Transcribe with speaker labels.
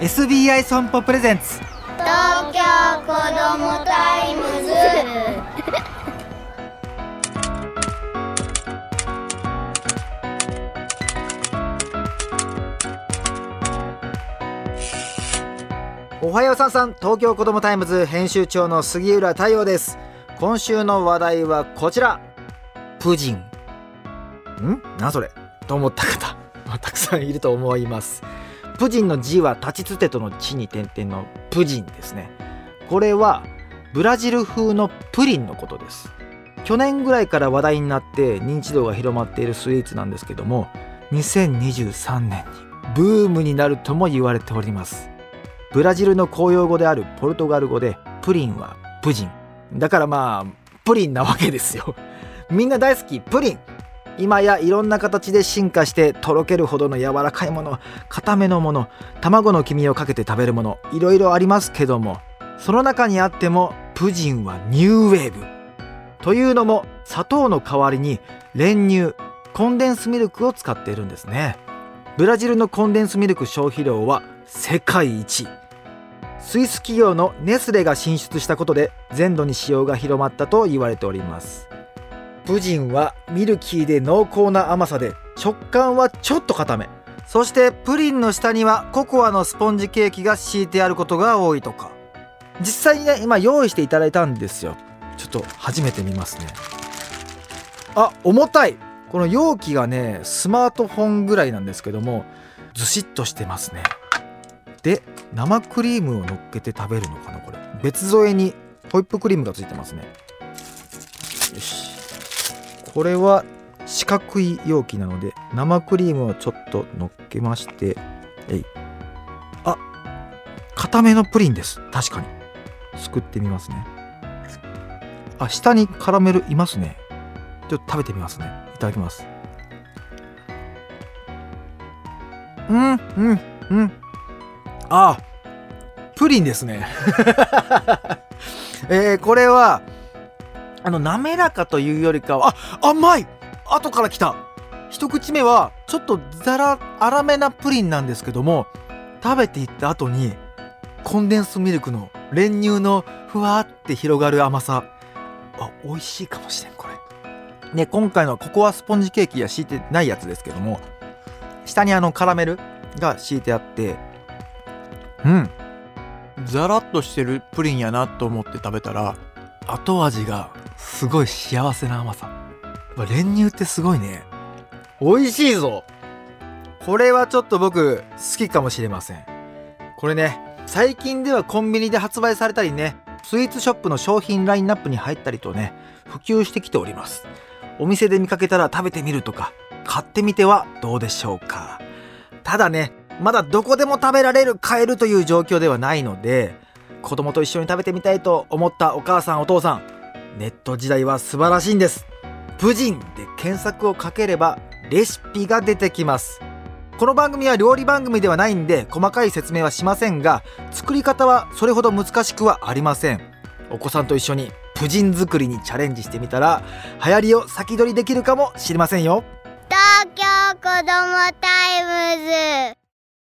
Speaker 1: SBI 損保プレゼンツ。
Speaker 2: 東京子どもタイムズ。
Speaker 1: おはようさんさん。東京子どもタイムズ編集長の杉浦太陽です。今週の話題はこちら。プヂン。ん？なそれ？と思った方まあたくさんいると思いますプジンの字は立ちつてとの地に点々のプジンですね。これはブラジル風のプリンのことです。去年ぐらいから話題になって認知度が広まっているスイーツなんですけども2023年にブームになるとも言われております。ブラジルの公用語であるポルトガル語でプリンはプジン。だからまあプリンなわけですよ。みんな大好きプリン。今やいろんな形で進化してとろけるほどの柔らかいもの固めのもの卵の黄身をかけて食べるものいろいろありますけどもその中にあってもプジンはニューウェーブ。というのも砂糖の代わりに練乳コンデンスミルクを使っているんですね。ブラジルのコンデンスミルク消費量は世界一。スイス企業のネスレが進出したことで全土に使用が広まったと言われております。プジンはミルキーで濃厚な甘さで食感はちょっと固め。そしてプリンの下にはココアのスポンジケーキが敷いてあることが多いとか。実際にね今用意していただいたんですよ。ちょっと初めて見ますね。あ重たい。この容器がねスマートフォンぐらいなんですけどもずしっとしてますね。で生クリームを乗っけて食べるのかなこれ。別添えにホイップクリームがついてますね。よし。これは四角い容器なので生クリームをちょっと乗っけましてえい。あ固めのプリンです。確かに。すくってみますね。あ下にカラメルいますね。ちょっと食べてみますね。いただきます。うんうんうん。あプリンですね。えー、これはあの滑らかというよりかはあ甘い!後から来た。一口目はちょっとザラ粗めなプリンなんですけども食べていった後にコンデンスミルクの練乳のふわって広がる甘さ。あ美味しいかもしれんこれ。ね今回のココアスポンジケーキは敷いてないやつですけども下にあのカラメルが敷いてあってうん。ザラッとしてるプリンやなと思って食べたら後味がすごい幸せな甘さ。練乳ってすごいね。美味しいぞ。これはちょっと僕好きかもしれません。これね最近ではコンビニで発売されたりねスイーツショップの商品ラインナップに入ったりとね普及してきております。お店で見かけたら食べてみるとか買ってみてはどうでしょうか。ただねまだどこでも食べられる買えるという状況ではないので子供と一緒に食べてみたいと思ったお母さんお父さんネット時代は素晴らしいんです。プジンで検索をかければレシピが出てきます。この番組は料理番組ではないんで細かい説明はしませんが作り方はそれほど難しくはありません。お子さんと一緒にプヂン作りにチャレンジしてみたら流行りを先取りできるかもしれませんよ。
Speaker 2: 東京子どもタイムズ。